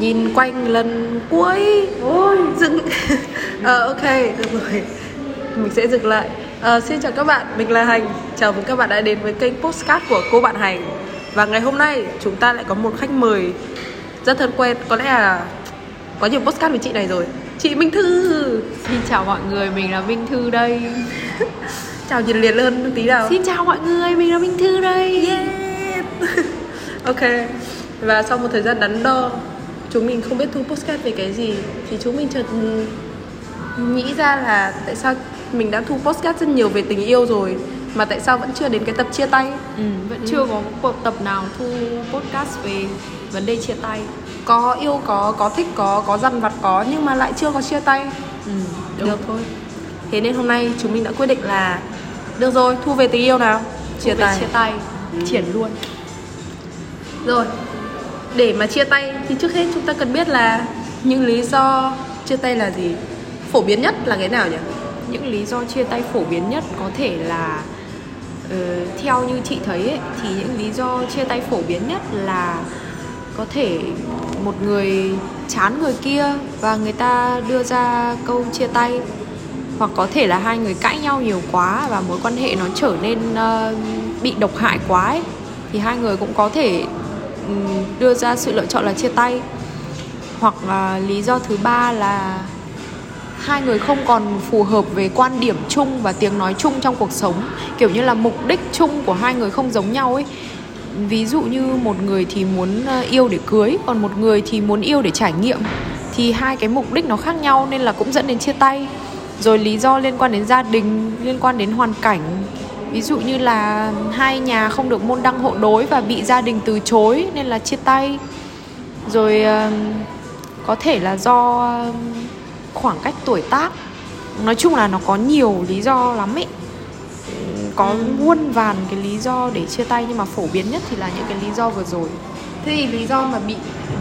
nhìn quanh lần cuối. Ôi. Dừng ờ ok được rồi. Mình sẽ dừng lại. Ờ, xin chào các bạn mình là hành. Chào mừng các bạn đã đến với kênh postcard của cô bạn hành. Và ngày hôm nay chúng ta lại có một khách mời rất thân quen. Có lẽ là có nhiều postcard với chị này rồi. Chị minh thư. Xin chào mọi người, mình là Minh Thư đây. Chào nhiệt liệt hơn tí nào. Xin chào mọi người, mình là Minh Thư đây. Yeah. ok. Và sau một thời gian đắn đo chúng mình không biết thu postcard về cái gì thì chúng mình chợt nghĩ ra là tại sao mình đã thu postcard rất nhiều về tình yêu rồi mà tại sao vẫn chưa đến cái tập chia tay? Ừ, Vẫn chưa có một tập nào thu podcast về vấn đề chia tay. Có yêu có có thích có có dằn vặt có nhưng mà lại chưa có chia tay. Ừ, được thôi. Thế nên hôm nay chúng mình đã quyết định là được rồi thu về tình yêu nào? Chia Thu tay. chia tay, triển luôn. Rồi, để mà chia tay thì trước hết chúng ta cần biết là những lý do chia tay là gì? Phổ biến nhất là cái nào nhỉ? Những lý do chia tay phổ biến nhất có thể là uh, Theo như chị thấy ấy, thì những lý do chia tay phổ biến nhất là Có thể một người chán người kia và người ta đưa ra câu chia tay hoặc có thể là hai người cãi nhau nhiều quá và mối quan hệ nó trở nên uh, bị độc hại quá ấy. thì hai người cũng có thể đưa ra sự lựa chọn là chia tay. Hoặc là lý do thứ ba là hai người không còn phù hợp về quan điểm chung và tiếng nói chung trong cuộc sống. Kiểu như là mục đích chung của hai người không giống nhau ấy. Ví dụ như một người thì muốn ờ, yêu để cưới, còn một người thì muốn yêu để trải nghiệm. Thì hai cái mục đích nó khác nhau nên là cũng dẫn đến chia tay. Rồi lý do liên quan đến gia đình, liên quan đến hoàn cảnh ví dụ như là hai nhà không được môn đăng hộ đối và bị gia đình từ chối nên là chia tay. Rồi có thể là do khoảng cách tuổi tác. Nói chung là nó có nhiều lý do lắm ấy. Có muôn vàn cái lý do để chia tay nhưng mà phổ biến nhất thì là những cái lý do vừa rồi Thế thì lý do mà bị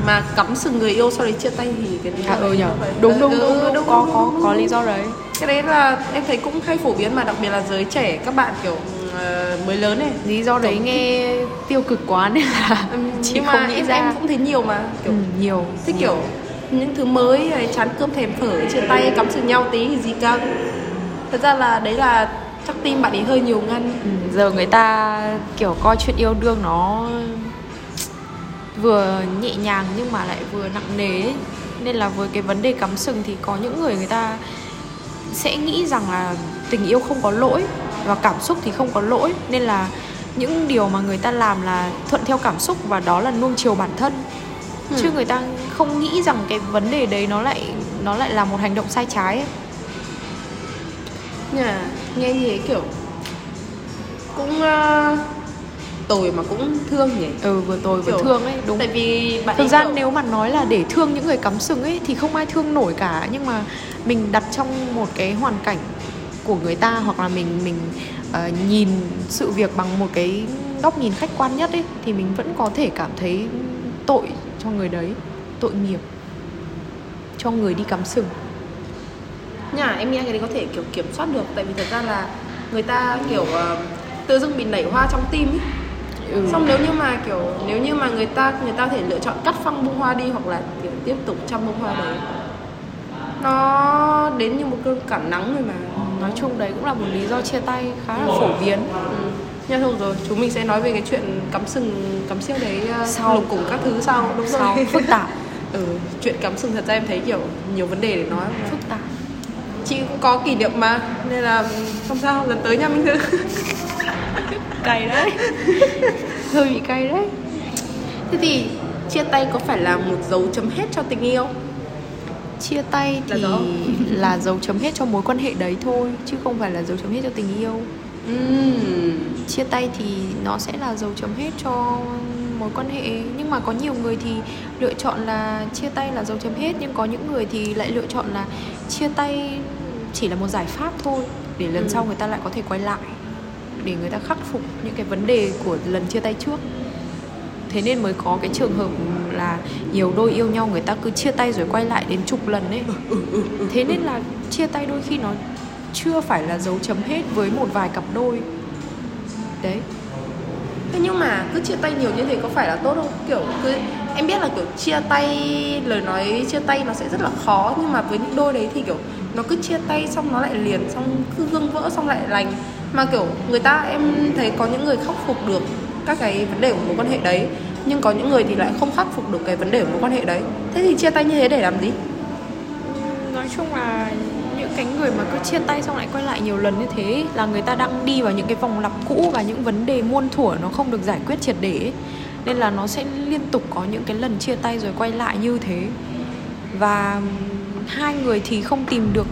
mà cắm sừng người yêu sau đấy chia tay thì cái lý do à ừ nhở đúng đúng Ừ, đúng, ừ, đúng, có có có lý do đấy. Cái đấy là em thấy cũng hay phổ biến mà đặc biệt là giới trẻ các bạn kiểu ờ, mới lớn này. lý do đấy nghe tiêu cực quá nên là chị Nhưng không mà nghĩ em, ra. em cũng thấy nhiều mà kiểu ừ, nhiều thích nhiều. kiểu những thứ mới này chán cơm thèm phở chia tay cắm sừng nhau tí thì gì căng thật ra là đấy là chắc tim bạn ấy hơi nhiều ngăn. Ừ, giờ người ta kiểu coi chuyện yêu đương nó vừa nhẹ nhàng nhưng mà lại vừa nặng nề ấy. nên là với cái vấn đề cắm sừng thì có những người người ta sẽ nghĩ rằng là tình yêu không có lỗi và cảm xúc thì không có lỗi nên là những điều mà người ta làm là thuận theo cảm xúc và đó là nuông chiều bản thân Ừ. chứ người ta không nghĩ rằng cái vấn đề đấy nó lại nó lại là một hành động sai trái ấy. nhà nghe như thế kiểu cũng uh, tồi mà cũng thương nhỉ? Ừ vừa tôi vừa Kiểu- thương ấy đúng. tại vì bạn thực ra kiểu- nếu mà nói là để thương những người cắm sừng ấy thì không ai thương nổi cả nhưng mà mình đặt trong một cái hoàn cảnh của người ta hoặc là mình mình ờ, nhìn sự việc bằng một cái góc nhìn khách quan nhất ấy thì mình vẫn có thể cảm thấy tội cho người đấy tội nghiệp cho người đi cắm sừng. Nhà em nghĩ cái đấy có thể kiểu kiểm soát được tại vì thật ra là người ta kiểu ờ, tự dưng bị nảy hoa trong tim ấy ừ. xong nếu như mà kiểu nếu như mà người ta người ta có thể lựa chọn cắt phăng bông hoa đi hoặc là kiểu tiếp tục chăm bông hoa đấy. Nó đến như một cơn cản nắng rồi mà. Nói chung đấy cũng là một lý do chia tay khá là phổ biến. Ừ. nhưng thôi rồi chúng mình sẽ nói về cái chuyện cắm sừng cắm siêu đấy uh, Sau. lục cùng các thứ sau đúng sau. rồi. Phức tạp. Ừ chuyện cắm sừng thật ra em thấy kiểu nhiều vấn đề để nói. Phức tạp. Chị cũng có kỷ niệm mà nên là không sao lần tới nha minh thư cay đấy hơi bị cay đấy thế thì chia tay có phải là một dấu chấm hết cho tình yêu chia tay Là thì dấu. là dấu chấm hết cho mối quan hệ đấy thôi chứ không phải là dấu chấm hết cho tình yêu Ừm. chia tay thì nó sẽ là dấu chấm hết cho mối quan hệ nhưng mà có nhiều người thì lựa chọn là chia tay là dấu chấm hết nhưng có những người thì lại lựa chọn là chia tay chỉ là một giải pháp thôi để lần Ừ. sau người ta lại có thể quay lại để người ta khắc phục những cái vấn đề của lần chia tay trước. Thế nên mới có cái trường hợp là nhiều đôi yêu nhau người ta cứ chia tay rồi quay lại đến chục lần ấy. Thế nên là chia tay đôi khi nó chưa phải là dấu chấm hết với một vài cặp đôi. Đấy. Thế nhưng mà cứ chia tay nhiều như thế có phải là tốt không? Kiểu cứ, em biết là kiểu chia tay, lời nói chia tay nó sẽ rất là khó, nhưng mà với những đôi đấy thì kiểu nó cứ chia tay xong nó lại liền, xong cứ gương vỡ, xong lại lành mà kiểu người ta, em thấy có những người khắc phục được các cái vấn đề của mối quan hệ đấy, nhưng có những người thì lại không khắc phục được cái vấn đề của mối quan hệ đấy. Thế thì chia tay như thế để làm gì? Nói chung là những cái người mà cứ chia tay xong lại quay lại nhiều lần như thế, là người ta đang đi vào những cái vòng lặp cũ và những vấn đề muôn thuở nó không được giải quyết triệt để ấy. nên là nó sẽ liên tục có những cái lần chia tay rồi quay lại như thế. Và hai người thì không tìm được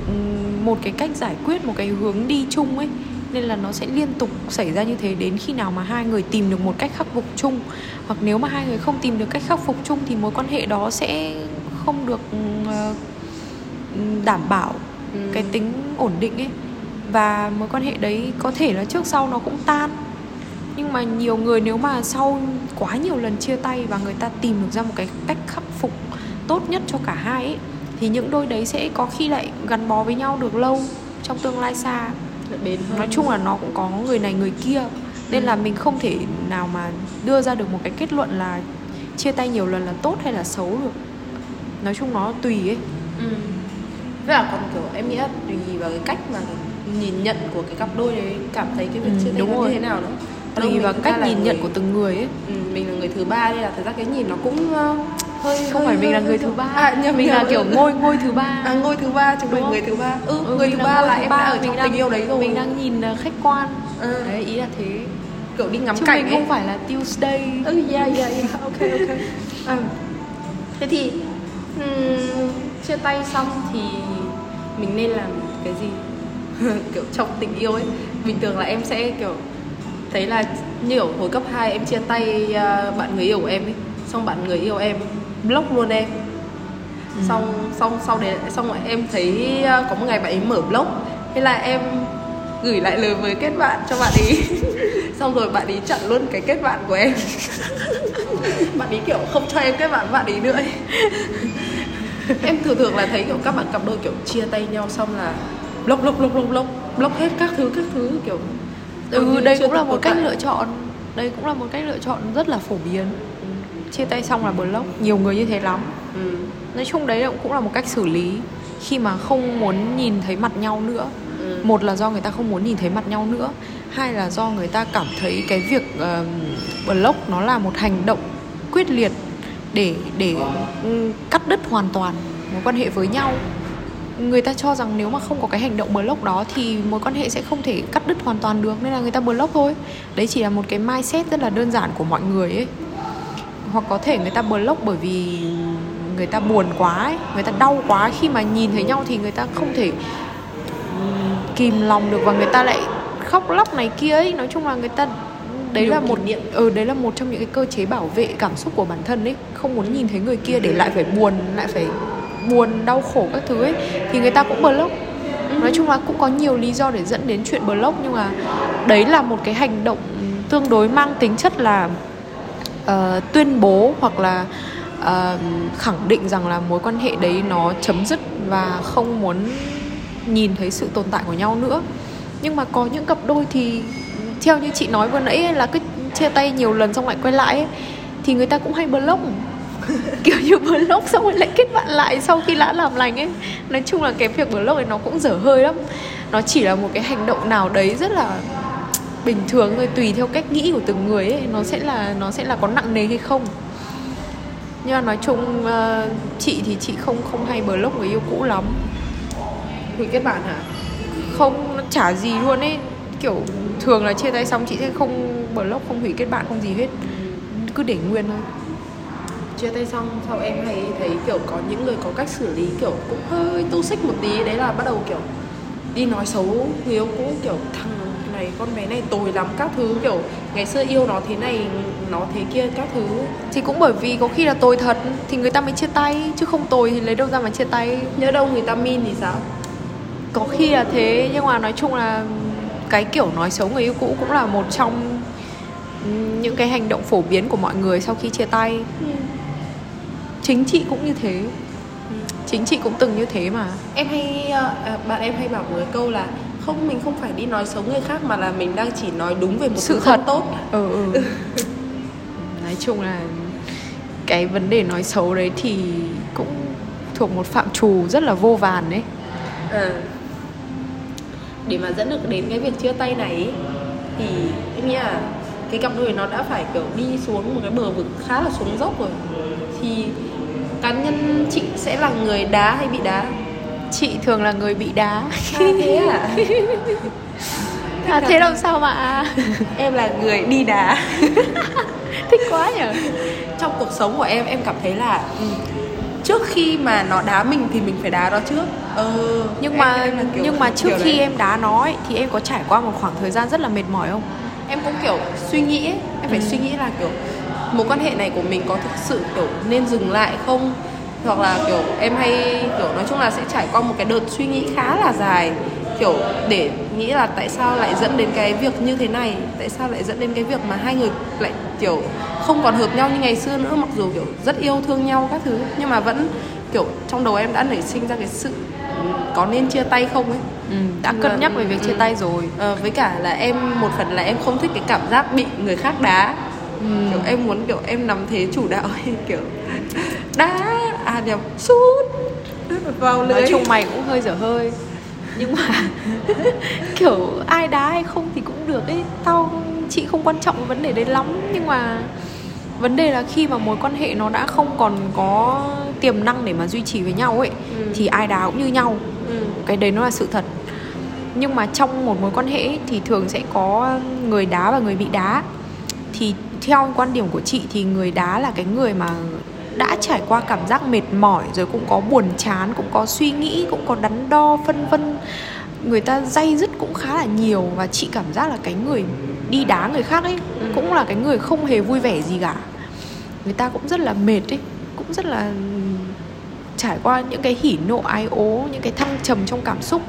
một cái cách giải quyết, một cái hướng đi chung ấy nên là nó sẽ liên tục xảy ra như thế đến khi nào mà hai người tìm được một cách khắc phục chung. Hoặc nếu mà hai người không tìm được cách khắc phục chung thì mối quan hệ đó sẽ không được ờ, đảm bảo Ừ. cái tính ổn định ấy. Và mối quan hệ đấy có thể là trước sau nó cũng tan. Nhưng mà nhiều người nếu mà sau quá nhiều lần chia tay và người ta tìm được ra một cái cách khắc phục tốt nhất cho cả hai ấy thì những đôi đấy sẽ có khi lại gắn bó với nhau được lâu trong tương lai xa bền hơn. Nói chung là nó cũng có người này người kia. Nên là mình không thể nào mà đưa ra được một cái kết luận là chia tay nhiều lần là tốt hay là xấu được. Nói chung nó tùy ấy. Ừ. với là còn kiểu em nghĩ là tùy vào cái cách mà nhìn nhận của cái cặp đôi đấy cảm thấy cái việc Ừ, chia tay nó như thế nào nữa Đâu tùy vào thực cách nhìn nhận của từng người ấy. Ừ, mình là người thứ ba nên là thật ra cái nhìn nó cũng hơi không hơi- phải mình là người thứ ba à, nhầm, mình là kiểu ngôi ngôi thứ ba. À, ngôi thứ ba chúng mình người thứ ba. Ừ, Ừ, người thứ ba là em ba, đã ở trong tình yêu đấy rồi. mình đang nhìn ờ, khách quan. Ừ. đấy ý là thế. Kiểu đi ngắm chứ cảnh mình không phải là Tuesday. Ừ yeah yeah yeah. Ok ok. Ừ. thế thì ừm, chia tay xong thì mình nên làm cái gì? Kiểu trong tình yêu ấy. Bình thường là em sẽ kiểu thấy là như ở hồi cấp 2 em chia tay à, bạn người yêu của em ấy. Xong bạn người yêu em block luôn em. Xong xong sau đấy xong rồi em thấy à, có một ngày bạn ấy mở blog thế là em gửi lại lời mời kết bạn cho bạn ấy. Xong rồi bạn ấy chặn luôn cái kết bạn của em. Bạn ấy kiểu không cho em kết bạn với bạn ấy nữa em thường thường là thấy kiểu các bạn cặp đôi kiểu chia tay nhau xong là block block block block block block hết các thứ các thứ kiểu ừ như đây cũng là một cách tại. lựa chọn. Đây cũng là một cách lựa chọn rất là phổ biến chia tay xong là block nhiều người như thế lắm. Ừ. nói chung đấy cũng là một cách xử lý khi mà không muốn nhìn thấy mặt nhau nữa. Ừ. một là do người ta không muốn nhìn thấy mặt nhau nữa. Hai là do người ta cảm thấy cái việc uh, block nó là một hành động quyết liệt để để ừ, cắt đứt hoàn toàn mối quan hệ với nhau. Người ta cho rằng nếu mà không có cái hành động block đó thì mối quan hệ sẽ không thể cắt đứt hoàn toàn được nên là người ta block thôi. Đấy chỉ là một cái mindset rất là đơn giản của mọi người ấy hoặc có thể người ta block bởi vì người ta buồn quá ấy, người ta đau quá. Khi mà nhìn thấy nhau thì người ta không thể kìm lòng được và người ta lại khóc lóc này kia ấy. Nói chung là người ta đấy Nhiều là một niệm. ừ đấy là một trong những cái cơ chế bảo vệ cảm xúc của bản thân ấy. Không muốn nhìn thấy người kia để lại phải buồn lại phải buồn đau khổ các thứ ấy thì người ta cũng block. Nói chung là cũng có nhiều lý do để dẫn đến chuyện block nhưng mà đấy là một cái hành động tương đối mang tính chất là ờ, tuyên bố hoặc là ờ, khẳng định rằng là mối quan hệ đấy nó chấm dứt và không muốn nhìn thấy sự tồn tại của nhau nữa. Nhưng mà có những cặp đôi thì theo như chị nói vừa nãy ấy, là cứ chia tay nhiều lần xong lại quay lại ấy, thì người ta cũng hay block. Kiểu như block xong rồi lại kết bạn lại sau khi đã làm lành ấy. Nói chung là cái việc block ấy nó cũng dở hơi lắm. Nó chỉ là một cái hành động nào đấy rất là bình thường thôi tùy theo cách nghĩ của từng người ấy nó sẽ là nó sẽ là có nặng nề hay không. Nhưng mà nói chung ờ, chị thì chị không không hay block người yêu cũ lắm. Hủy kết bạn hả? Không nó chả gì luôn ấy. Kiểu thường là chia tay xong chị sẽ không block không hủy kết bạn không gì hết. Cứ để nguyên thôi. Chia tay xong sau em hay thấy kiểu có những người có cách xử lý kiểu cũng hơi tu xích một tí. Đấy là bắt đầu kiểu đi nói xấu người yêu cũ kiểu thằng này con bé này tồi lắm các thứ kiểu ngày xưa yêu nó thế này nó thế kia các thứ. Thì cũng bởi vì có khi là tồi thật thì người ta mới chia tay chứ không tồi thì lấy đâu ra mà chia tay. Nhớ đâu người ta min thì sao? Có khi là thế nhưng mà nói chung là cái kiểu nói xấu người yêu cũ cũng là một trong những cái hành động phổ biến của mọi người sau khi chia tay. Chính chị cũng như thế. Chính chị cũng từng như thế mà. Em hay ờ, à, bạn em hay bảo một cái câu là không mình không phải đi nói xấu người khác mà là mình đang chỉ nói đúng về một Sự thật. tốt ừ, ừ. nói chung là cái vấn đề nói xấu đấy thì cũng thuộc một phạm trù rất là vô vàn đấy à. để mà dẫn được đến cái việc chia tay này thì em nghĩ là cái cặp đôi nó đã phải kiểu đi xuống một cái bờ vực khá là xuống dốc rồi thì cá nhân chị sẽ là người đá hay bị đá chị thường là người bị đá. À, thế à? À thế làm sao mà? em là người đi đá. Thích quá nhở trong cuộc sống của em em cảm thấy là ừ, trước khi mà nó đá mình thì mình phải đá nó trước. Ờ, nhưng em, mà em kiểu, nhưng mà trước khi đấy. em đá nó ấy, thì em có trải qua một khoảng thời gian rất là mệt mỏi không? Em cũng kiểu suy nghĩ ấy. em phải ừ. suy nghĩ là kiểu mối quan hệ này của mình có thực sự kiểu nên dừng lại không hoặc là kiểu em hay kiểu nói chung là sẽ trải qua một cái đợt suy nghĩ khá là dài. Kiểu để nghĩ là tại sao lại dẫn đến cái việc như thế này tại sao lại dẫn đến cái việc mà hai người lại kiểu không còn hợp nhau như ngày xưa nữa mặc dù kiểu rất yêu thương nhau các thứ. Nhưng mà vẫn kiểu trong đầu em đã nảy sinh ra cái sự có nên chia tay không ấy. Ừ, đã cân nhắc về việc chia ừ. tay rồi. Ờ, với cả là em một phần là em không thích cái cảm giác bị người khác đá. Ừ. kiểu em muốn kiểu em nắm thế chủ đạo ấy, kiểu đá à nhầm sút vào lưới. Nói chung mày cũng hơi dở hơi. Nhưng mà kiểu ai đá hay không thì cũng được ấy. Tao chị không quan trọng vấn đề đấy lắm. Nhưng mà vấn đề là khi mà mối quan hệ nó đã không còn có tiềm năng để mà duy trì với nhau ấy ừ. thì ai đá cũng như nhau. Ừ. cái đấy nó là sự thật. Nhưng mà trong một mối quan hệ thì thường sẽ có người đá và người bị đá. Thì theo quan điểm của chị thì người đá là cái người mà đã trải qua cảm giác mệt mỏi rồi cũng có buồn chán cũng có suy nghĩ cũng có đắn đo phân vân. Người ta dây dứt cũng khá là nhiều và chị cảm giác là cái người đi đá người khác ấy ừ. cũng là cái người không hề vui vẻ gì cả. Người ta cũng rất là mệt ấy cũng rất là trải qua những cái hỉ nộ ái ố những cái thăng trầm trong cảm xúc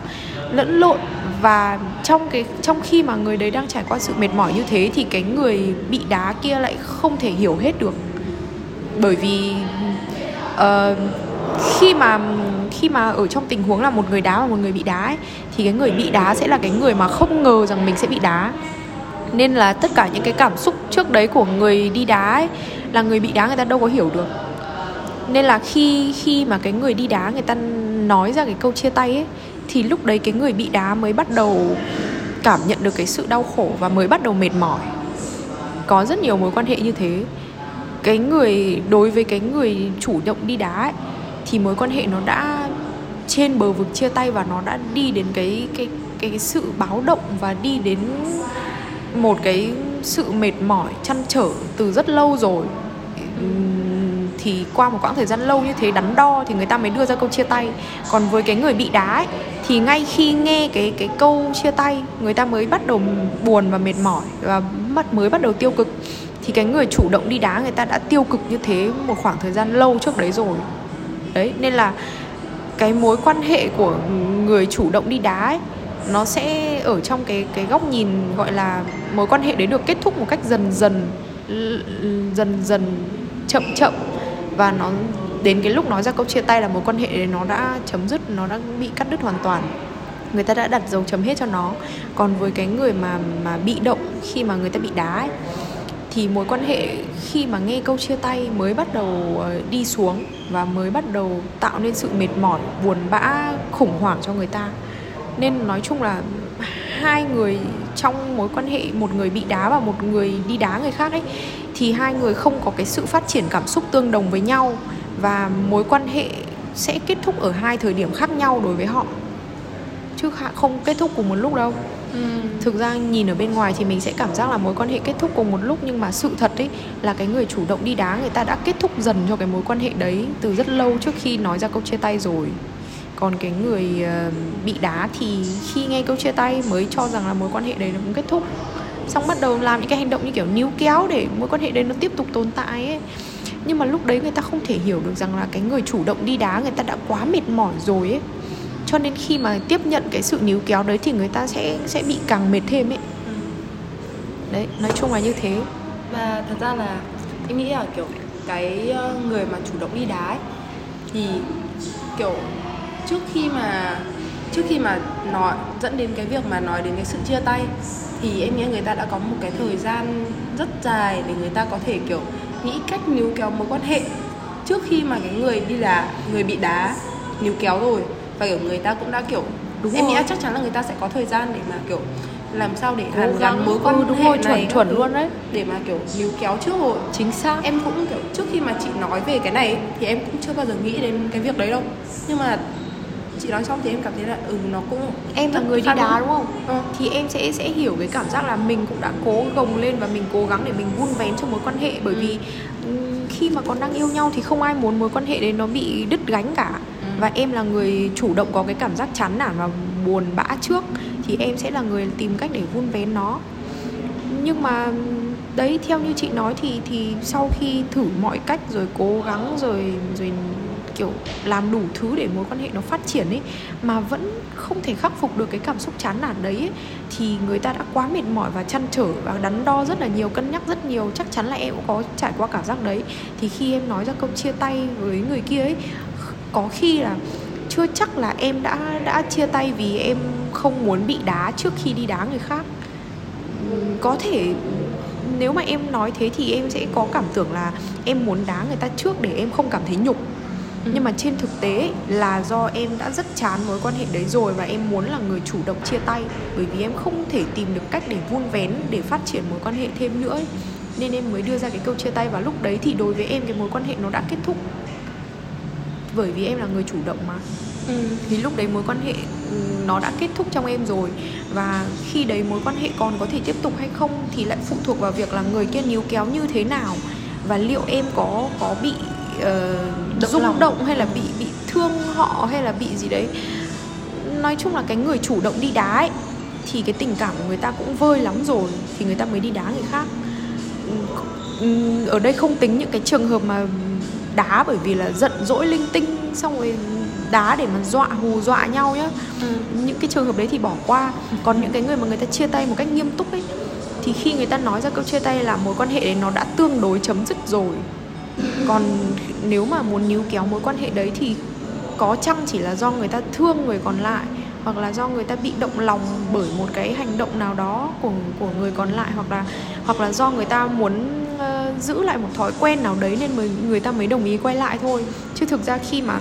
lẫn lộn. Và trong cái trong khi mà người đấy đang trải qua sự mệt mỏi như thế thì cái người bị đá kia lại không thể hiểu hết được bởi vì uh, khi mà khi mà ở trong tình huống là một người đá và một người bị đá ấy, thì cái người bị đá sẽ là cái người mà không ngờ rằng mình sẽ bị đá. Nên là tất cả những cái cảm xúc trước đấy của người đi đá ấy, là người bị đá người ta đâu có hiểu được. Nên là khi khi mà cái người đi đá người ta nói ra cái câu chia tay ấy thì lúc đấy cái người bị đá mới bắt đầu cảm nhận được cái sự đau khổ và mới bắt đầu mệt mỏi. Có rất nhiều mối quan hệ như thế cái người đối với cái người chủ động đi đá ấy, thì mối quan hệ nó đã trên bờ vực chia tay và nó đã đi đến cái cái cái, cái sự báo động và đi đến một cái sự mệt mỏi chăn trở từ rất lâu rồi. Thì qua một quãng thời gian lâu như thế đắn đo thì người ta mới đưa ra câu chia tay. Còn với cái người bị đá ấy, thì ngay khi nghe cái cái câu chia tay người ta mới bắt đầu buồn và mệt mỏi và mới bắt đầu tiêu cực thì cái người chủ động đi đá người ta đã tiêu cực như thế một khoảng thời gian lâu trước đấy rồi. Đấy nên là cái mối quan hệ của người chủ động đi đá ấy, nó sẽ ở trong cái cái góc nhìn gọi là mối quan hệ đấy được kết thúc một cách dần dần dần dần chậm chậm. Và nó đến cái lúc nói ra câu chia tay là mối quan hệ đấy nó đã chấm dứt nó đã bị cắt đứt hoàn toàn. Người ta đã đặt dấu chấm hết cho nó. Còn với cái người mà mà bị động khi mà người ta bị đá ấy, thì mối quan hệ khi mà nghe câu chia tay mới bắt đầu ờ, đi xuống và mới bắt đầu tạo nên sự mệt mỏi, buồn bã, khủng hoảng cho người ta. Nên nói chung là hai người trong mối quan hệ, một người bị đá và một người đi đá người khác ấy, thì hai người không có cái sự phát triển cảm xúc tương đồng với nhau và mối quan hệ sẽ kết thúc ở hai thời điểm khác nhau đối với họ. Chứ không kết thúc cùng một lúc đâu ừ. thực ra nhìn ở bên ngoài thì mình sẽ cảm giác là mối quan hệ kết thúc cùng một lúc, nhưng mà sự thật ấy là cái người chủ động đi đá người ta đã kết thúc dần cho cái mối quan hệ đấy từ rất lâu trước khi nói ra câu chia tay rồi. Còn cái người ờ, bị đá thì khi nghe câu chia tay mới cho rằng là mối quan hệ đấy nó cũng kết thúc. Xong bắt đầu làm những cái hành động như kiểu níu kéo để mối quan hệ đấy nó tiếp tục tồn tại ấy. Nhưng mà lúc đấy người ta không thể hiểu được rằng là cái người chủ động đi đá người ta đã quá mệt mỏi rồi ấy cho nên khi mà tiếp nhận cái sự níu kéo đấy thì người ta sẽ sẽ bị càng mệt thêm ấy. Đấy nói chung là như thế. Và thật ra là em nghĩ là kiểu cái ờ, người mà chủ động đi đá ấy, thì kiểu trước khi mà trước khi mà nói dẫn đến cái việc mà nói đến cái sự chia tay thì em nghĩ người ta đã có một cái thời gian rất dài để người ta có thể kiểu nghĩ cách níu kéo mối quan hệ. Trước khi mà cái người đi là người bị đá níu kéo rồi và kiểu người ta cũng đã kiểu Đúng em nghĩ chắc chắn là người ta sẽ có thời gian để mà kiểu làm sao để hàn gắn mối quan Ừ, đúng hệ rồi, này chuẩn- các chuẩn luôn đấy. để mà kiểu níu kéo trước rồi chính xác em cũng kiểu trước khi mà chị nói về cái này thì em cũng chưa bao giờ nghĩ đến cái việc đấy đâu nhưng mà chị nói xong thì em cảm thấy là ừ nó cũng em là người đi đá đúng. không Ờ. thì em sẽ sẽ hiểu cái cảm giác là mình cũng đã cố gồng lên và mình cố gắng để mình vun vén cho mối quan hệ bởi Ừ. vì ừm, khi mà còn đang yêu nhau thì không ai muốn mối quan hệ đấy nó bị đứt gánh cả Ừ và em là người chủ động có cái cảm giác chán nản và buồn bã trước thì em sẽ là người tìm cách để vun vén nó. Nhưng mà đấy theo như chị nói thì thì sau khi thử mọi cách rồi cố gắng rồi rồi kiểu làm đủ thứ để mối quan hệ nó phát triển ấy mà vẫn không thể khắc phục được cái cảm xúc chán nản đấy ấy, thì người ta đã quá mệt mỏi và chăn trở và đắn đo rất là nhiều cân nhắc rất nhiều. Chắc chắn là em cũng có trải qua cảm giác đấy. Thì khi em nói ra câu chia tay với người kia ấy có khi là chưa chắc là em đã đã chia tay vì em không muốn bị đá trước khi đi đá người khác có thể nếu mà em nói thế thì em sẽ có cảm tưởng là em muốn đá người ta trước để em không cảm thấy nhục Ừ. nhưng mà trên thực tế là do em đã rất chán mối quan hệ đấy rồi và em muốn là người chủ động chia tay bởi vì em không thể tìm được cách để vun vén để phát triển mối quan hệ thêm nữa ấy. nên em mới đưa ra cái câu chia tay và lúc đấy thì đối với em cái mối quan hệ nó đã kết thúc bởi vì em là người chủ động mà. Ừ. thì lúc đấy mối quan hệ ừ, nó đã kết thúc trong em rồi. Và khi đấy mối quan hệ còn có thể tiếp tục hay không thì lại phụ thuộc vào việc là người kia níu kéo như thế nào. Và liệu em có có bị Động rung lòng. động hay là bị bị thương họ hay là bị gì đấy. Nói chung là cái người chủ động đi đá ấy thì cái tình cảm của người ta cũng vơi lắm rồi thì người ta mới đi đá người khác. Ừm, ở đây không tính những cái trường hợp mà đá bởi vì là giận dỗi linh tinh xong rồi đá để mà dọa hù dọa nhau nhá. Ừ. những cái trường hợp đấy thì bỏ qua. Còn những cái người mà người ta chia tay một cách nghiêm túc ấy thì khi người ta nói ra câu chia tay là mối quan hệ đấy nó đã tương đối chấm dứt rồi. Còn nếu mà muốn níu kéo mối quan hệ đấy thì có chăng chỉ là do người ta thương người còn lại hoặc là do người ta bị động lòng bởi một cái hành động nào đó của của người còn lại hoặc là hoặc là do người ta muốn uh, giữ lại một thói quen nào đấy nên mới người ta mới đồng ý quay lại thôi. Chứ thực ra khi mà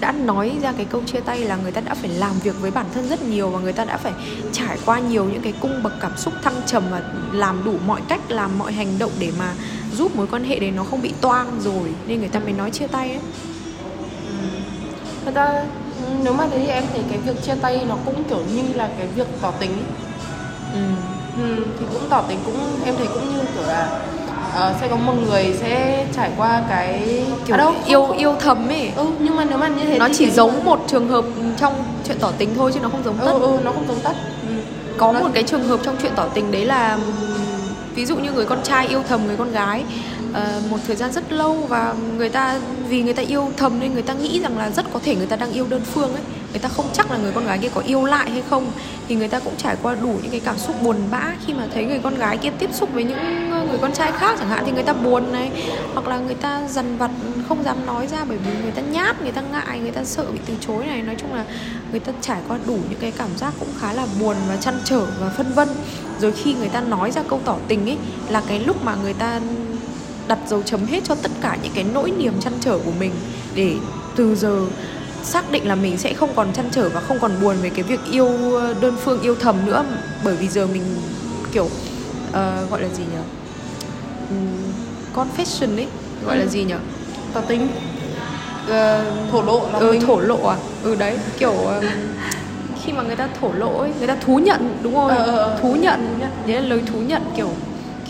đã nói ra cái câu chia tay là người ta đã phải làm việc với bản thân rất nhiều và người ta đã phải trải qua nhiều những cái cung bậc cảm xúc thăng trầm và làm đủ mọi cách làm mọi hành động để mà giúp mối quan hệ đấy nó không bị toang rồi nên người ta mới nói chia tay ấy. Thật ra nếu mà thế thì em thấy cái việc chia tay nó cũng kiểu như là cái việc tỏ tình ừ. Ừ, thì cũng tỏ tình cũng em thấy cũng như kiểu là ờ, sẽ có một người sẽ trải qua cái kiểu à đâu yêu yêu thầm ấy ừ nhưng mà nếu mà như thế nó chỉ giống một trường hợp trong chuyện tỏ tình thôi chứ nó không giống tất ừ, ừ nó không giống tất ừ. có Nó- một cái trường hợp trong chuyện tỏ tình đấy là ví dụ như người con trai yêu thầm người con gái uh, một thời gian rất lâu và người ta vì người ta yêu thầm nên người ta nghĩ rằng là rất có thể người ta đang yêu đơn phương ấy người ta không chắc là người con gái kia có yêu lại hay không thì người ta cũng trải qua đủ những cái cảm xúc buồn bã khi mà thấy người con gái kia tiếp xúc với những người con trai khác chẳng hạn thì người ta buồn này hoặc là người ta dằn vặt không dám nói ra bởi vì người ta nhát người ta ngại người ta sợ bị từ chối này nói chung là người ta trải qua đủ những cái cảm giác cũng khá là buồn và chăn trở và phân vân rồi khi người ta nói ra câu tỏ tình ấy là cái lúc mà người ta đặt dấu chấm hết cho tất cả những cái nỗi niềm chăn trở của mình để từ giờ xác định là mình sẽ không còn chăn trở và không còn buồn về cái việc yêu ờ, đơn phương yêu thầm nữa. Bởi vì giờ mình kiểu ờ, gọi là gì nhỉ? Ừm, confession ấy gọi là Ừ. gì nhỉ? Tỏ tình Ờ, thổ lộ là ừ, mình. thổ lộ à? Ừ đấy kiểu um, khi mà người ta thổ lộ ấy người ta thú nhận đúng không? Ờ. thú nhận đấy là lời thú nhận kiểu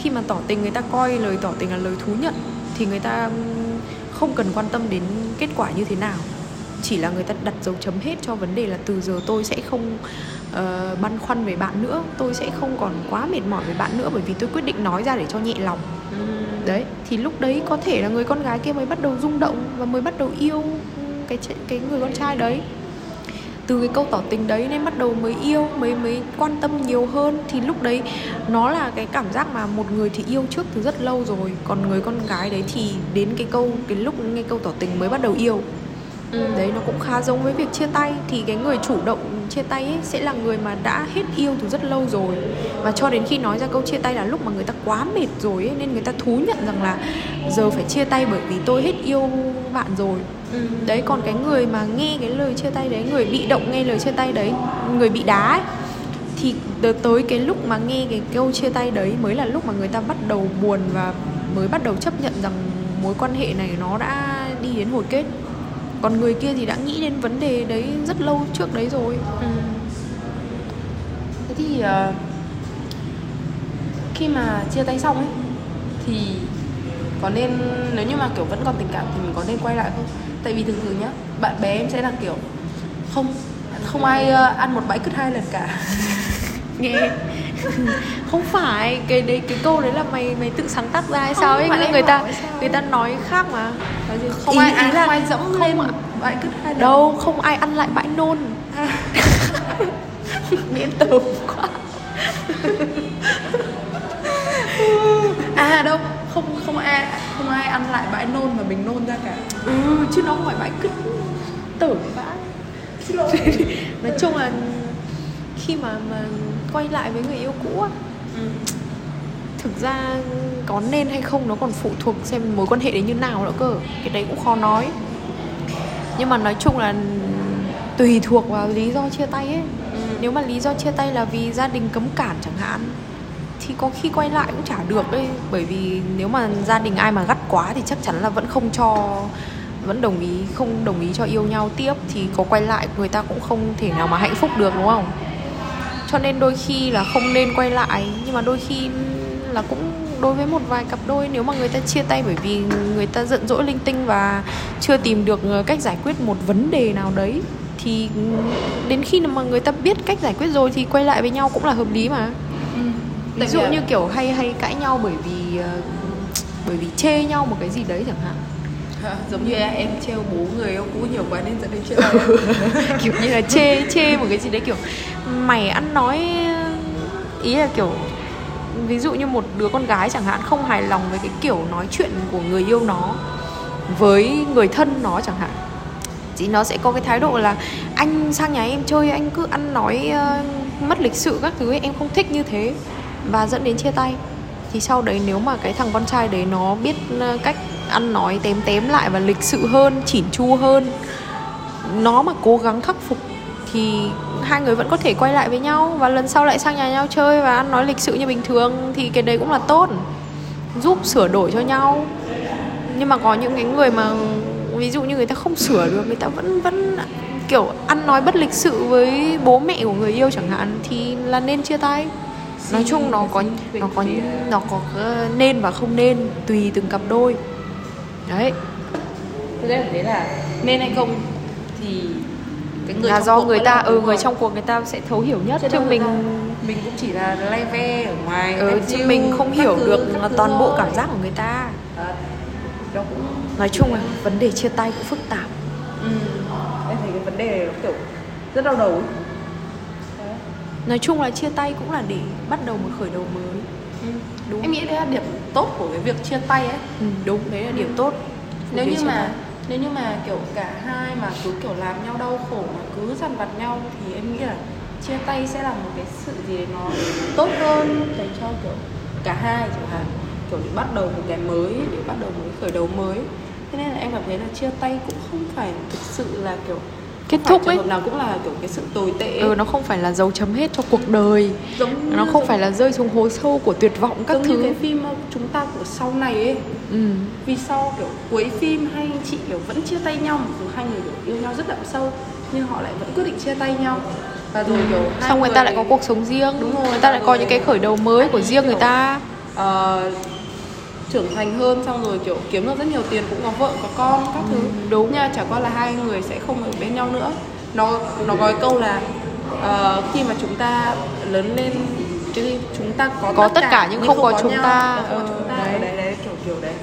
khi mà tỏ tình người ta coi lời tỏ tình là lời thú nhận thì người ta không cần quan tâm đến kết quả như thế nào. Chỉ là người ta đặt dấu chấm hết cho vấn đề là từ giờ tôi sẽ không ờ, băn khoăn về bạn nữa tôi sẽ không còn quá mệt mỏi về bạn nữa bởi vì tôi quyết định nói ra để cho nhẹ lòng. Đấy thì lúc đấy có thể là người con gái kia mới bắt đầu rung động và mới bắt đầu yêu cái cái người con trai đấy từ cái câu tỏ tình đấy nên bắt đầu mới yêu mới mới quan tâm nhiều hơn. Thì lúc đấy nó là cái cảm giác mà một người thì yêu trước từ rất lâu rồi còn người con gái đấy thì đến cái câu cái lúc nghe câu tỏ tình mới bắt đầu yêu. Ừ. đấy nó cũng khá giống với việc chia tay. Thì cái người chủ động chia tay ấy sẽ là người mà đã hết yêu từ rất lâu rồi. Và cho đến khi nói ra câu chia tay là lúc mà người ta quá mệt rồi ấy, nên người ta thú nhận rằng là giờ phải chia tay bởi vì tôi hết yêu bạn rồi ừ. đấy còn cái người mà nghe cái lời chia tay đấy người bị động nghe lời chia tay đấy người bị đá ấy, thì tới cái lúc mà nghe cái câu chia tay đấy mới là lúc mà người ta bắt đầu buồn và mới bắt đầu chấp nhận rằng mối quan hệ này nó đã đi đến hồi kết còn người kia thì đã nghĩ đến vấn đề đấy rất lâu trước đấy rồi ừ. thế thì uh, khi mà chia tay xong ấy thì có nên nếu như mà kiểu vẫn còn tình cảm thì mình có nên quay lại không tại vì thường thường nhá bạn bè em sẽ là kiểu không không ai uh, ăn một bãi cứt hai lần cả. Nghe. Không phải cái đấy cái câu đấy là mày mày tự sáng tác ra hay sao ấy? người, người ta người ta nói khác mà. Không ý, ai ý là không ai dẫm không lên bãi cứt hai lần. Đâu không ai ăn lại bãi nôn. À. miễn tường quá. À đâu không không ai không ai ăn lại bãi nôn mà mình nôn ra cả. Ừ chứ nó không phải bãi cứt. Tử vãi. Nói chung là khi mà mà quay lại với người yêu cũ á ừ. thực ra có nên hay không nó còn phụ thuộc xem mối quan hệ đấy như nào nữa cơ. Cái đấy cũng khó nói. Nhưng mà nói chung là tùy thuộc vào lý do chia tay ấy. Ừ. nếu mà lý do chia tay là vì gia đình cấm cản chẳng hạn thì có khi quay lại cũng chả được đấy. Bởi vì nếu mà gia đình ai mà gắt quá thì chắc chắn là vẫn không cho, vẫn đồng ý, không đồng ý cho yêu nhau tiếp. Thì có quay lại, người ta cũng không thể nào mà hạnh phúc được, đúng không? Cho nên đôi khi là không nên quay lại. Nhưng mà đôi khi là cũng đối với một vài cặp đôi, nếu mà người ta chia tay bởi vì người ta giận dỗi linh tinh và chưa tìm được ờ, cách giải quyết một vấn đề nào đấy, thì đến khi mà người ta biết cách giải quyết rồi thì quay lại với nhau cũng là hợp lý mà ví dụ như kiểu hay hay cãi nhau bởi vì ờ, bởi vì chê nhau một cái gì đấy chẳng hạn. Giống như em trêu bố người yêu cũ nhiều quá nên dẫn đến chuyện kiểu như là chê chê một cái gì đấy kiểu mày ăn nói ý là kiểu ví dụ như một đứa con gái chẳng hạn không hài lòng với cái kiểu nói chuyện của người yêu nó với người thân nó chẳng hạn thì nó sẽ có cái thái độ là anh sang nhà em chơi anh cứ ăn nói uh, mất lịch sự các thứ ấy, em không thích như thế và dẫn đến chia tay. Thì sau đấy nếu mà cái thằng con trai đấy nó biết ờ, cách ăn nói tém tém lại và lịch sự hơn, chỉn chu hơn, nó mà cố gắng khắc phục thì hai người vẫn có thể quay lại với nhau và lần sau lại sang nhà nhau chơi và ăn nói lịch sự như bình thường thì cái đấy cũng là tốt, giúp sửa đổi cho nhau. Nhưng mà có những cái người mà ví dụ như người ta không sửa được, người ta vẫn vẫn kiểu ăn nói bất lịch sự với bố mẹ của người yêu chẳng hạn thì là nên chia tay nói chung nó có nó có nó có nên và không nên tùy từng cặp đôi. Đấy. Thế là nên hay không thì cái người là do người ta ừ người trong cuộc người ta sẽ thấu hiểu nhất. Chứ mình mình cũng chỉ là le ve ở ngoài ừ, chứ mình không hiểu thứ, được toàn bộ cảm giác của người ta. À, đó cũng nói chung là vấn đề chia tay cũng phức tạp. Ừ. em thấy cái vấn đề này nó kiểu rất đau đầu nói chung là chia tay cũng là để bắt đầu một khởi đầu mới. Ừ. đúng. Em nghĩ đấy là điểm tốt của cái việc chia tay ấy. Ừ, đúng đấy là điểm tốt. Nếu như mà nếu như mà kiểu cả hai mà cứ kiểu làm nhau đau khổ mà cứ dằn vặt nhau thì em nghĩ là chia tay sẽ là một cái sự gì đấy nó tốt hơn dành cho kiểu cả hai chẳng hạn. Kiểu để bắt đầu một cái mới để bắt đầu một cái khởi đầu mới. Thế nên là em cảm thấy là chia tay cũng không phải thực sự là kiểu kết thúc ấy. nào cũng là kiểu cái sự tồi tệ ừ nó không phải là dấu chấm hết cho cuộc đời. Giống nó không giống... phải là rơi xuống hố sâu của tuyệt vọng các giống thứ. như cái phim chúng ta của sau này ấy. Ừ. vì sau kiểu cuối phim hai anh chị kiểu vẫn chia tay nhau mặc dù hai người kiểu yêu nhau rất đậm sâu nhưng họ lại vẫn quyết định chia tay nhau. Và rồi kiểu hai xong người, người ta lại có cuộc sống riêng. Đúng rồi người ta lại có những cái khởi đầu mới của riêng người ta. Uh, trưởng thành hơn xong rồi kiểu kiếm được rất nhiều tiền cũng có vợ có con các thứ đúng nha chả qua là hai người sẽ không ở bên nhau nữa nó nó có câu là uh, khi mà chúng ta lớn lên cái gì chúng ta có, có tất, tất cả, cả nhưng, không, không có, có chúng nhau, ta, không có chúng ta. Đấy. đấy đấy kiểu kiểu đấy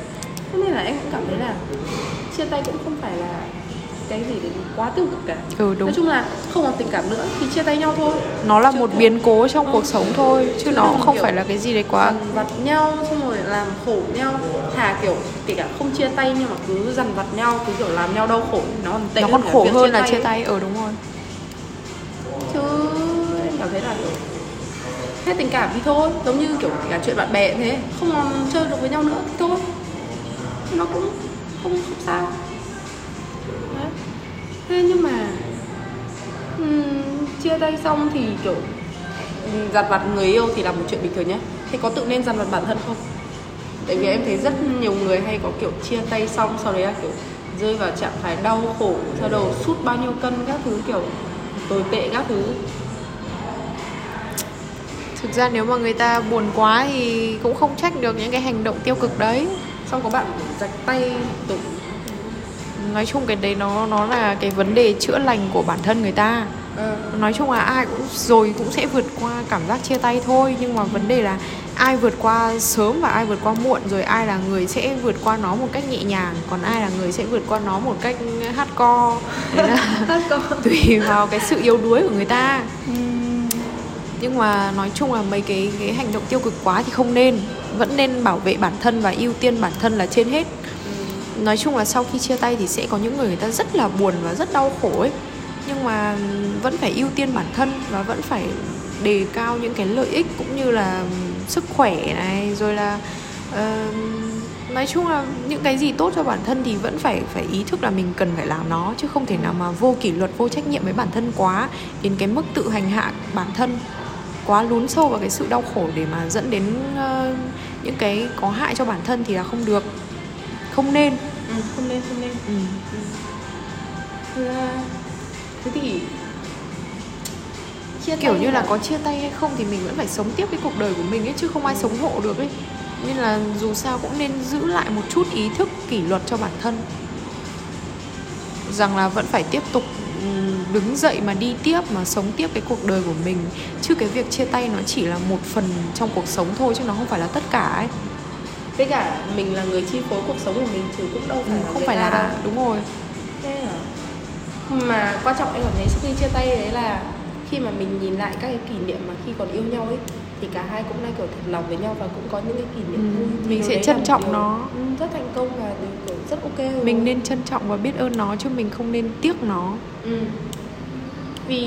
thế nên là em cũng cảm thấy là chia tay cũng không phải là cái gì đấy quá tiêu cực cả. Ừ đúng. Nói chung là không còn tình cảm nữa thì chia tay nhau thôi. Nó là Chứ một kiểu- biến cố trong Ừ. cuộc sống thôi chứ Chứ nó không kiểu phải là cái gì đấy quá dằn vặt nhau xong rồi làm khổ nhau. Thà kiểu kể cả không chia tay nhưng mà cứ dằn vặt nhau cứ kiểu làm nhau đau khổ nó còn tệ nó còn khổ hơn là chia tay ờ đúng rồi. Chứ em cảm thấy là kiểu hết tình cảm thì thôi giống như kiểu kể cả chuyện bạn bè thế không còn chơi được với nhau nữa thì thôi. Nó cũng không không sao. Thế nhưng mà ừm, chia tay xong thì kiểu dằn vặt người yêu thì là một chuyện bình thường nhé. Thế có tự nên dằn vặt bản thân không? Tại vì em thấy rất nhiều người hay có kiểu chia tay xong sau đấy là kiểu rơi vào trạng thái đau khổ sau đầu sút bao nhiêu cân các thứ kiểu tồi tệ các thứ. Thực ra nếu mà người ta buồn quá thì cũng không trách được những cái hành động tiêu cực đấy. Xong có bạn rạch tay tụng nói chung cái đấy nó nó là cái vấn đề chữa lành của bản thân người ta. Ờ, nói chung là ai cũng rồi cũng sẽ vượt qua cảm giác chia tay thôi nhưng mà vấn đề là ai vượt qua sớm và ai vượt qua muộn rồi ai là người sẽ vượt qua nó một cách nhẹ nhàng còn ai là người sẽ vượt qua nó một cách hardcore. Tùy vào cái sự yếu đuối của người ta. Nhưng mà nói chung là mấy cái cái hành động tiêu cực quá thì không nên. Vẫn nên bảo vệ bản thân và ưu tiên bản thân là trên hết nói chung là sau khi chia tay thì sẽ có những người người ta rất là buồn và rất đau khổ ấy. Nhưng mà vẫn phải ưu tiên bản thân và vẫn phải đề cao những cái lợi ích cũng như là sức khỏe này rồi là uh, nói chung là những cái gì tốt cho bản thân thì vẫn phải phải ý thức là mình cần phải làm nó chứ không thể nào mà vô kỷ luật vô trách nhiệm với bản thân quá đến cái mức tự hành hạ bản thân quá lún sâu vào cái sự đau khổ để mà dẫn đến uh, những cái có hại cho bản thân thì là không được không nên. Ừ, không nên không nên. Ừ. Thế là- thế thì chia kiểu như là có chia tay hay không thì mình vẫn phải sống tiếp cái cuộc đời của mình ấy chứ không ai sống hộ được ấy. Nên là dù sao cũng nên giữ lại một chút ý thức kỷ luật cho bản thân. Rằng là vẫn phải tiếp tục ừm, đứng dậy mà đi tiếp mà sống tiếp cái cuộc đời của mình. Chứ cái việc chia tay nó chỉ là một phần trong cuộc sống thôi chứ nó không phải là tất cả ấy với cả mình là người chi phối cuộc sống của mình chứ cũng đâu phải là không phải là đâu. đúng rồi thế à mà quan trọng em cảm thấy sau khi chia tay đấy là khi mà mình nhìn lại các cái kỷ niệm mà khi còn yêu nhau ấy thì cả hai cũng đang kiểu thật lòng với nhau và cũng có những cái kỷ niệm Ừ, vui mình sẽ trân trọng nó. ừ, rất thành công và điều kiểu rất ok rồi mình nên trân trọng và biết ơn nó chứ mình không nên tiếc nó ừ. Vì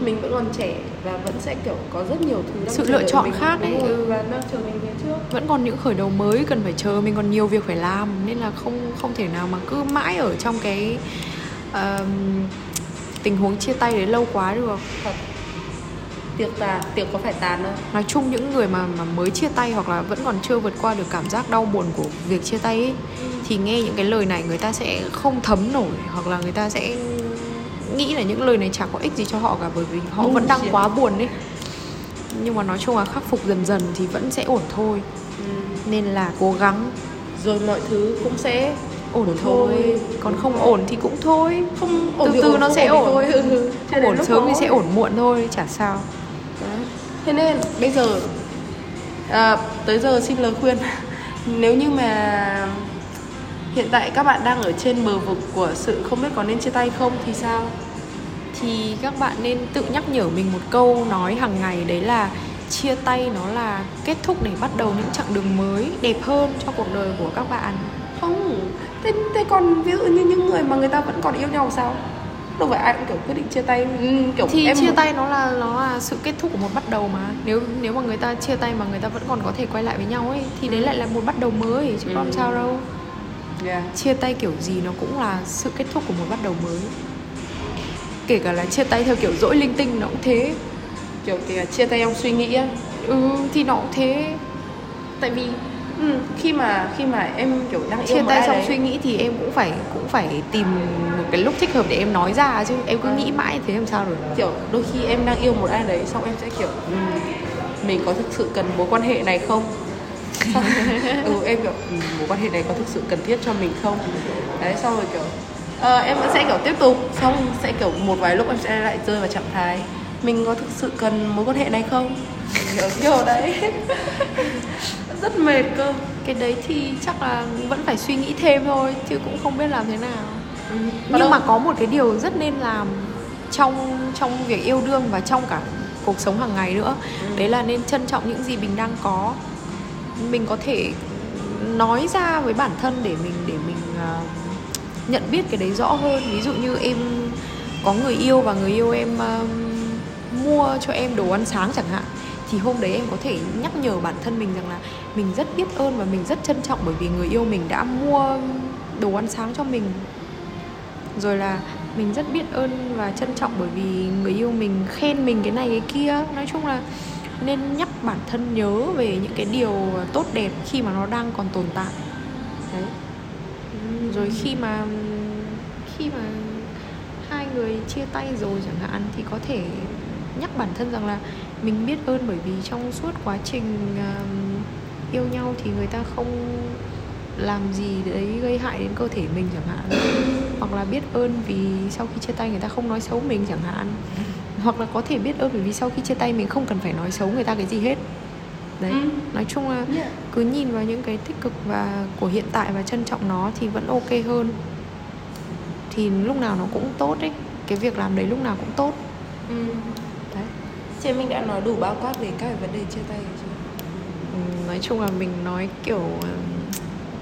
mình vẫn còn trẻ và vẫn sẽ kiểu có rất nhiều thứ đang Sự lựa chọn mình, khác đúng ấy, rồi, ừ. và đang chờ mình phía trước. Vẫn còn những khởi đầu mới cần phải chờ mình còn nhiều việc phải làm nên là không không thể nào mà cứ mãi ở trong cái ờm, tình huống chia tay đấy lâu quá được. Thật. Tiệc tàn tiệc có phải tàn đâu nói chung những người mà mà mới chia tay hoặc là vẫn còn chưa vượt qua được cảm giác đau buồn của việc chia tay ấy, thì nghe những cái lời này người ta sẽ không thấm nổi hoặc là người ta sẽ nghĩ là những lời này chẳng có ích gì cho họ cả bởi vì họ vẫn đang Bullshit. quá buồn ấy nhưng mà nói chung là khắc phục dần dần thì vẫn sẽ ổn thôi ừ. nên là cố gắng rồi mọi thứ cũng sẽ ổn Ổn thôi thôi. còn không ổn thì cũng thôi không từ thì từ nó sẽ thì ổn thôi ừ. Không ổn sớm thì sẽ ổn muộn thôi chả sao Đấy. Thế nên bây giờ à, tới giờ xin lời khuyên nếu như mà hiện tại các bạn đang ở trên bờ vực của sự không biết có nên chia tay không thì sao? Thì các bạn nên tự nhắc nhở mình một câu nói hàng ngày đấy là chia tay nó là kết thúc để bắt đầu những chặng đường mới đẹp hơn cho cuộc đời của các bạn Không. Thế, thế còn ví dụ như những người mà người ta vẫn còn yêu nhau sao? Đâu phải ai cũng kiểu quyết định chia tay ừ, kiểu thì em chia tay nó là nó là sự kết thúc của một bắt đầu mà nếu nếu mà người ta chia tay mà người ta vẫn còn có thể quay lại với nhau ấy thì đấy lại là một bắt đầu mới chứ còn Ừ. sao đâu yeah. chia tay kiểu gì nó cũng là sự kết thúc của một bắt đầu mới kể cả là chia tay theo kiểu dỗi linh tinh nó cũng thế. Kiểu kìa chia tay em suy nghĩ á. Ừ thì nó cũng thế. Tại vì ừ, khi mà khi mà em kiểu đang chia tay xong đấy, suy nghĩ thì em cũng phải cũng phải tìm một cái lúc thích hợp để em nói ra chứ. Em cứ Ừ. nghĩ mãi thế làm sao được. Kiểu đôi khi em đang yêu một ai đấy xong em sẽ kiểu ừ, mình có thực sự cần mối quan hệ này không? Ừ, em kiểu ừ, mối quan hệ này có thực sự cần thiết cho mình không? Đấy xong rồi kiểu ờ, em vẫn sẽ kiểu tiếp tục. Xong sẽ kiểu một vài lúc em sẽ lại rơi vào trạng thái mình có thực sự cần mối quan hệ này không? Kiểu, kiểu đấy. Rất mệt cơ. Cái đấy thì chắc là vẫn phải suy nghĩ thêm thôi chứ cũng không biết làm thế nào. Còn nhưng đâu- mà có một cái điều rất nên làm trong trong việc yêu đương và trong cả cuộc sống hàng ngày nữa. Đấy là nên trân trọng những gì mình đang có. Mình có thể nói ra với bản thân để mình để mình ờ, nhận biết cái đấy rõ hơn. Ví dụ như em có người yêu và người yêu em uh, mua cho em đồ ăn sáng chẳng hạn thì hôm đấy em có thể nhắc nhở bản thân mình rằng là mình rất biết ơn và mình rất trân trọng bởi vì người yêu mình đã mua đồ ăn sáng cho mình. Rồi là mình rất biết ơn và trân trọng bởi vì người yêu mình khen mình cái này cái kia. Nói chung là nên nhắc bản thân nhớ về những cái điều tốt đẹp khi mà nó đang còn tồn tại. Đấy rồi khi mà khi mà hai người chia tay rồi chẳng hạn thì có thể nhắc bản thân rằng là mình biết ơn bởi vì trong suốt quá trình yêu nhau thì người ta không làm gì đấy gây hại đến cơ thể mình chẳng hạn. Hoặc là biết ơn vì sau khi chia tay người ta không nói xấu mình chẳng hạn. Hoặc là có thể biết ơn bởi vì sau khi chia tay mình không cần phải nói xấu người ta cái gì hết đấy Ừ. nói chung là Yeah. cứ nhìn vào những cái tích cực và của hiện tại và trân trọng nó thì vẫn ok hơn thì lúc nào nó cũng tốt ấy cái việc làm đấy lúc nào cũng tốt Ừ. đấy Chị mình đã nói đủ bao quát về các cái vấn đề chia tay rồi chưa? Ừ, nói chung là mình nói kiểu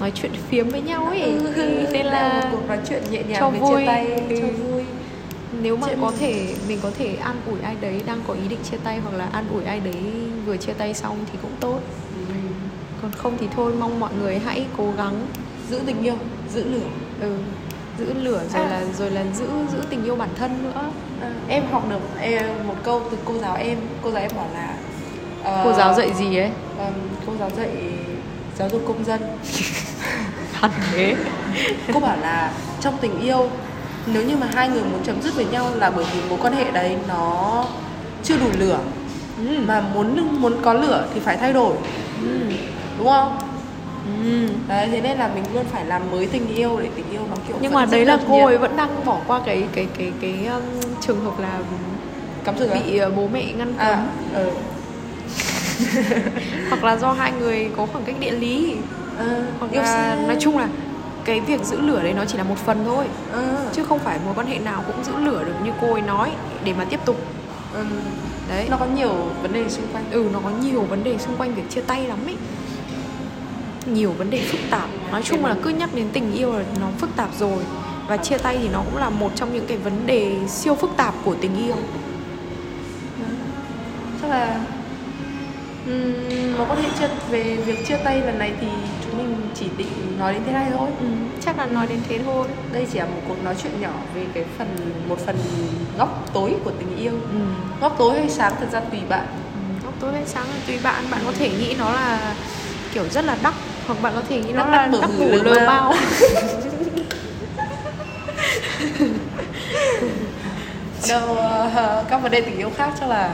nói chuyện phiếm với nhau ấy nên Đây là một cuộc nói chuyện nhẹ nhàng cho về vui. chia tay Ừ. cho vui nếu mà Chuyện- có thể mình có thể an ủi ai đấy đang có ý định chia tay hoặc là an ủi ai đấy vừa chia tay xong thì cũng tốt. Còn không thì thôi mong mọi người hãy cố gắng giữ tình yêu giữ lửa. Ừ, giữ lửa rồi À. là rồi là giữ giữ tình yêu bản thân nữa. À, em học được em, một câu từ cô giáo em cô giáo em bảo là ờ, cô giáo dạy gì ấy? ờm, cô giáo dạy giáo dục công dân. Thật thế. Cô bảo là trong tình yêu nếu như mà hai người muốn chấm dứt với nhau là bởi vì mối quan hệ đấy nó chưa đủ lửa ừ. mà muốn muốn có lửa thì phải thay đổi Ừ. đúng không Ừ. đấy thế nên là mình luôn phải làm mới tình yêu để tình yêu nó kiểu nhưng mà đấy là cô ấy vẫn đang bỏ qua cái cái cái cái um, trường hợp là cắm sừng á? bị uh, bố mẹ ngăn cấm à ừ. hoặc là do hai người có khoảng cách địa lý à, hoặc yêu là xa. nói chung là cái việc giữ lửa đấy nó chỉ là một phần thôi. À, chứ không phải mối quan hệ nào cũng giữ lửa được như cô ấy nói để mà tiếp tục. Ừ. đấy. Nó có nhiều vấn đề xung quanh. Ừ nó có nhiều vấn đề xung quanh việc chia tay lắm ấy nhiều vấn đề phức tạp. Nói chung là cứ nhắc đến tình yêu là nó phức tạp rồi. Và chia tay thì nó cũng là một trong những cái vấn đề siêu phức tạp của tình yêu. Chắc là um, mối quan hệ chia về việc chia tay lần này thì mình chỉ định nói đến thế này thôi. Ừ, chắc là nói đến thế thôi. Đây chỉ là một cuộc nói chuyện nhỏ về cái phần một phần góc tối của tình yêu. Ừ. góc tối hay sáng thật ra tùy bạn. Ừ, Góc tối hay sáng là tùy bạn. Bạn có thể nghĩ nó là kiểu rất là đắc hoặc bạn có thể nghĩ nó Đắc là bử ngủ lơ bao. đâu ờ, các vấn đề tình yêu khác chắc là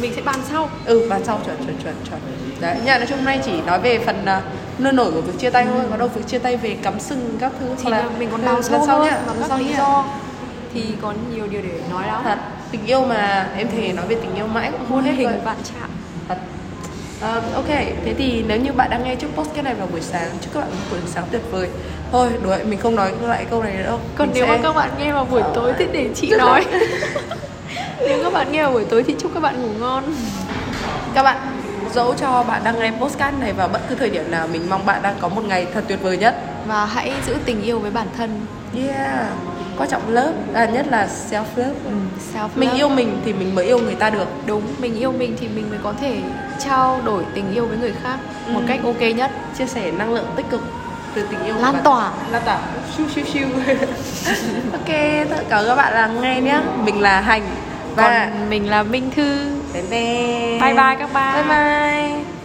mình sẽ bàn sau. Ừ bàn sau chuẩn chuẩn chuẩn chuẩn. Đấy nhà nói chung hôm nay chỉ nói về phần uh, nôi nổi của việc chia tay thôi còn đâu việc chia tay về cắm sừng các thứ thì là mình còn lần sâu sau hơn nhá các sau lý do thì có nhiều điều để nói lắm. Thật tình yêu mà em thề nói về tình yêu mãi cũng không hết hình rồi. vạn chạm thật. Ờ, ok thế thì nếu như bạn đang nghe chút podcast này vào buổi sáng chúc các bạn một buổi sáng tuyệt vời. Thôi đùa mình không nói lại câu này nữa đâu. Còn Mình nếu sẽ- mà các bạn nghe vào buổi tối thì để chị nói nếu các bạn nghe vào buổi tối thì chúc các bạn ngủ ngon. Các bạn dẫu cho bạn đang nghe podcast này vào bất cứ thời điểm nào mình mong bạn đang có một ngày thật tuyệt vời nhất. Và hãy giữ tình yêu với bản thân. Yeah. Quan trọng lớp à, nhất là self love. Self mình yêu mình thì mình mới yêu người ta được. Đúng mình yêu mình thì mình mới có thể trao đổi tình yêu với người khác một Ừ. cách ok nhất. Chia sẻ năng lượng tích cực từ tình yêu Lan tỏa. lan tỏa. Siêu siêu siêu ok tất cả các bạn là nghe nhé. Mình là hành. Và còn mình là minh thư. Đến đây. Bye bye các bạn. Bye bye